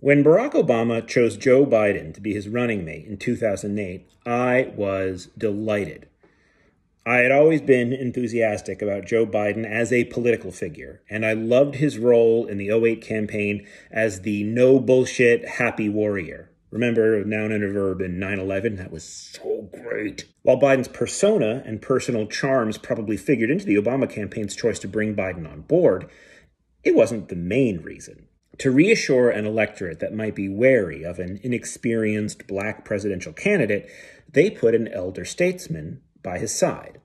When Barack Obama chose Joe Biden to be his running mate in 2008, I was delighted. I had always been enthusiastic about Joe Biden as a political figure, and I loved his role in the 08 campaign as the no bullshit happy warrior. Remember, noun and a verb in 9 11? That was so great. While Biden's persona and personal charms probably figured into the Obama campaign's choice to bring Biden on board, it wasn't the main reason to reassure an electorate that might be wary of an inexperienced black presidential candidate, they put an elder statesman by his side.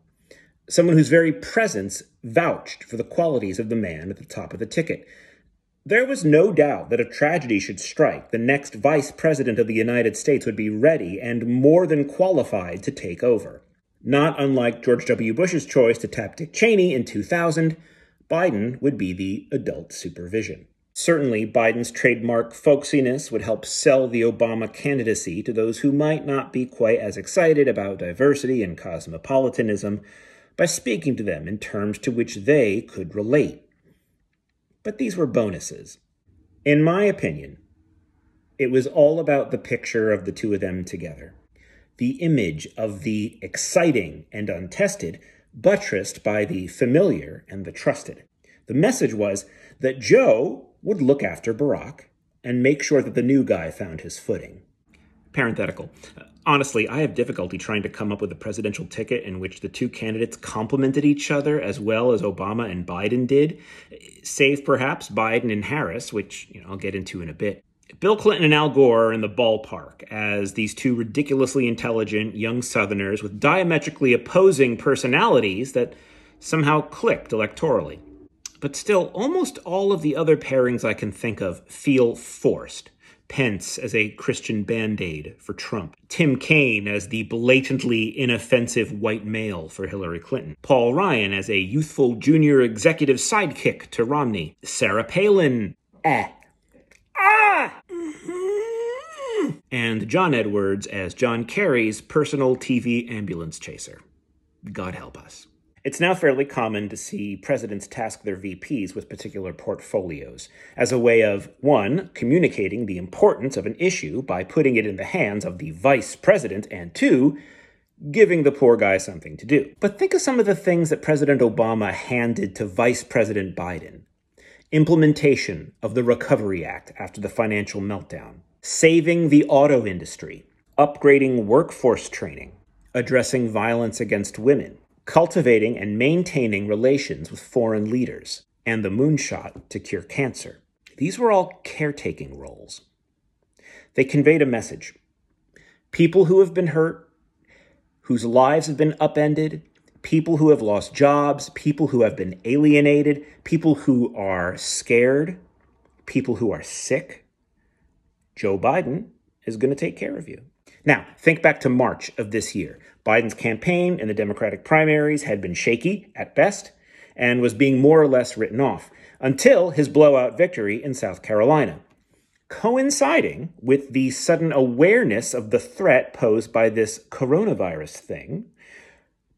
Someone whose very presence vouched for the qualities of the man at the top of the ticket. There was no doubt that if tragedy should strike, the next vice president of the United States would be ready and more than qualified to take over. Not unlike George W. Bush's choice to tap Dick Cheney in 2000, Biden would be the adult supervision. Certainly, Biden's trademark folksiness would help sell the Obama candidacy to those who might not be quite as excited about diversity and cosmopolitanism by speaking to them in terms to which they could relate. But these were bonuses. In my opinion, it was all about the picture of the two of them together. The image of the exciting and untested, buttressed by the familiar and the trusted. The message was that Joe would look after Barack and make sure that the new guy found his footing. Parenthetical. Honestly, I have difficulty trying to come up with a presidential ticket in which the two candidates complemented each other as well as Obama and Biden did, save perhaps Biden and Harris, which you know, I'll get into in a bit. Bill Clinton and Al Gore are in the ballpark as these two ridiculously intelligent young Southerners with diametrically opposing personalities that somehow clicked electorally but still, almost all of the other pairings I can think of feel forced. Pence as a Christian band aid for Trump, Tim Kaine as the blatantly inoffensive white male for Hillary Clinton, Paul Ryan as a youthful junior executive sidekick to Romney, Sarah Palin, eh, ah, and John Edwards as John Kerry's personal TV ambulance chaser. God help us. It's now fairly common to see presidents task their VPs with particular portfolios as a way of, one, communicating the importance of an issue by putting it in the hands of the vice president, and two, giving the poor guy something to do. But think of some of the things that President Obama handed to Vice President Biden. Implementation of the Recovery Act after the financial meltdown, saving the auto industry, upgrading workforce training, addressing violence against women cultivating and maintaining relations with foreign leaders, and the moonshot to cure cancer. These were all caretaking roles. They conveyed a message. People who have been hurt, whose lives have been upended, people who have lost jobs, people who have been alienated, people who are scared, people who are sick. Joe Biden is going to take care of you. Now, think back to March of this year. Biden's campaign in the Democratic primaries had been shaky at best and was being more or less written off until his blowout victory in South Carolina. Coinciding with the sudden awareness of the threat posed by this coronavirus thing,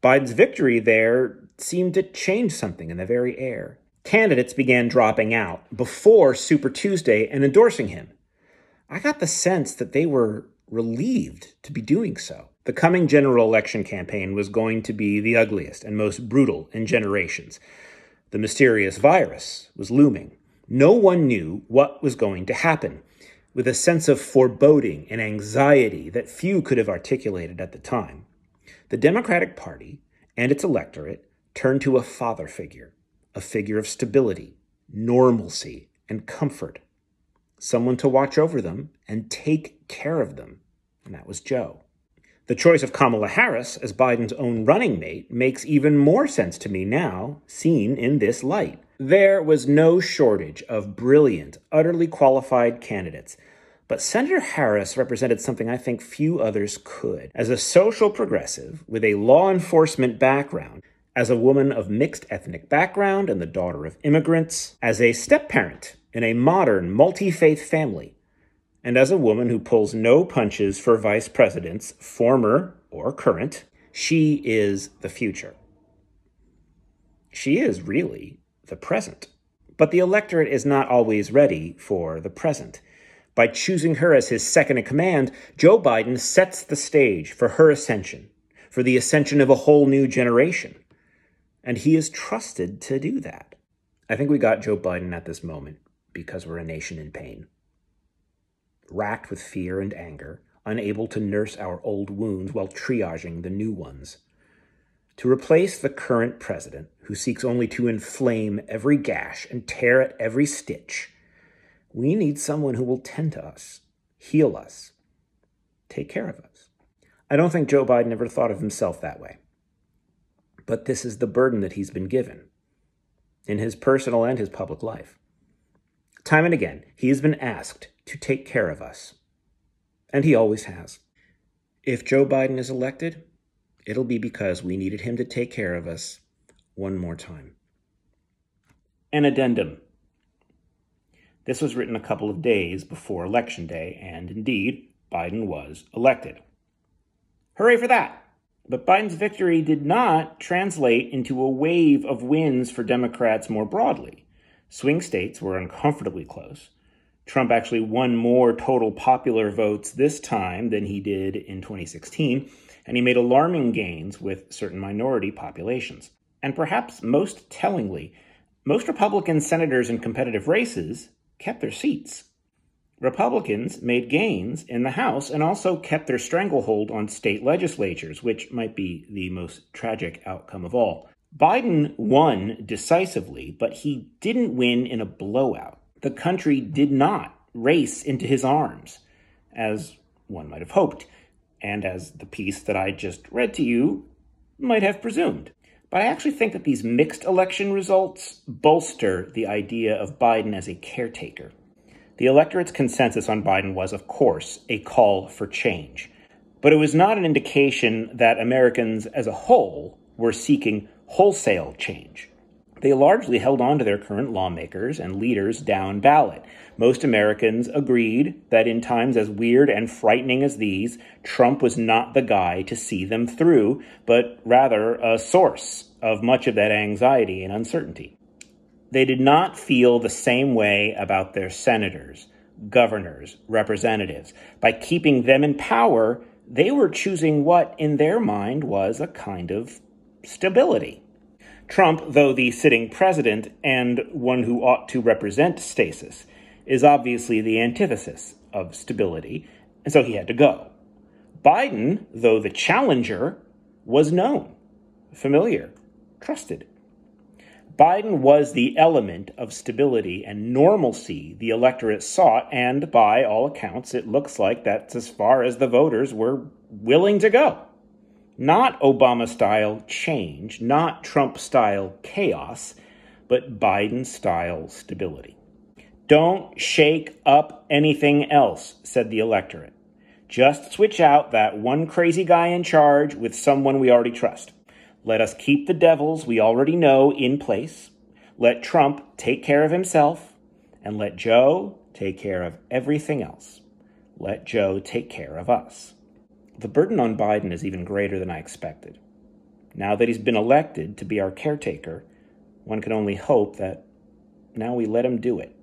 Biden's victory there seemed to change something in the very air. Candidates began dropping out before Super Tuesday and endorsing him. I got the sense that they were relieved to be doing so. The coming general election campaign was going to be the ugliest and most brutal in generations. The mysterious virus was looming. No one knew what was going to happen, with a sense of foreboding and anxiety that few could have articulated at the time. The Democratic Party and its electorate turned to a father figure, a figure of stability, normalcy, and comfort someone to watch over them and take care of them, and that was Joe. The choice of Kamala Harris as Biden's own running mate makes even more sense to me now, seen in this light. There was no shortage of brilliant, utterly qualified candidates, but Senator Harris represented something I think few others could. As a social progressive with a law enforcement background, as a woman of mixed ethnic background and the daughter of immigrants, as a step parent in a modern, multi faith family, and as a woman who pulls no punches for vice presidents, former or current, she is the future. She is really the present. But the electorate is not always ready for the present. By choosing her as his second in command, Joe Biden sets the stage for her ascension, for the ascension of a whole new generation. And he is trusted to do that. I think we got Joe Biden at this moment because we're a nation in pain. Racked with fear and anger, unable to nurse our old wounds while triaging the new ones. To replace the current president, who seeks only to inflame every gash and tear at every stitch, we need someone who will tend to us, heal us, take care of us. I don't think Joe Biden ever thought of himself that way. But this is the burden that he's been given in his personal and his public life. Time and again, he has been asked to take care of us. And he always has. If Joe Biden is elected, it'll be because we needed him to take care of us one more time. An addendum. This was written a couple of days before Election Day, and indeed, Biden was elected. Hooray for that! But Biden's victory did not translate into a wave of wins for Democrats more broadly. Swing states were uncomfortably close. Trump actually won more total popular votes this time than he did in 2016, and he made alarming gains with certain minority populations. And perhaps most tellingly, most Republican senators in competitive races kept their seats. Republicans made gains in the House and also kept their stranglehold on state legislatures, which might be the most tragic outcome of all. Biden won decisively, but he didn't win in a blowout. The country did not race into his arms, as one might have hoped, and as the piece that I just read to you might have presumed. But I actually think that these mixed election results bolster the idea of Biden as a caretaker. The electorate's consensus on Biden was, of course, a call for change. But it was not an indication that Americans as a whole were seeking wholesale change. They largely held on to their current lawmakers and leaders down ballot. Most Americans agreed that in times as weird and frightening as these, Trump was not the guy to see them through, but rather a source of much of that anxiety and uncertainty. They did not feel the same way about their senators, governors, representatives. By keeping them in power, they were choosing what, in their mind, was a kind of stability. Trump, though the sitting president and one who ought to represent stasis, is obviously the antithesis of stability, and so he had to go. Biden, though the challenger, was known, familiar, trusted. Biden was the element of stability and normalcy the electorate sought, and by all accounts, it looks like that's as far as the voters were willing to go. Not Obama style change, not Trump style chaos, but Biden style stability. Don't shake up anything else, said the electorate. Just switch out that one crazy guy in charge with someone we already trust. Let us keep the devils we already know in place. Let Trump take care of himself, and let Joe take care of everything else. Let Joe take care of us. The burden on Biden is even greater than I expected. Now that he's been elected to be our caretaker, one can only hope that now we let him do it.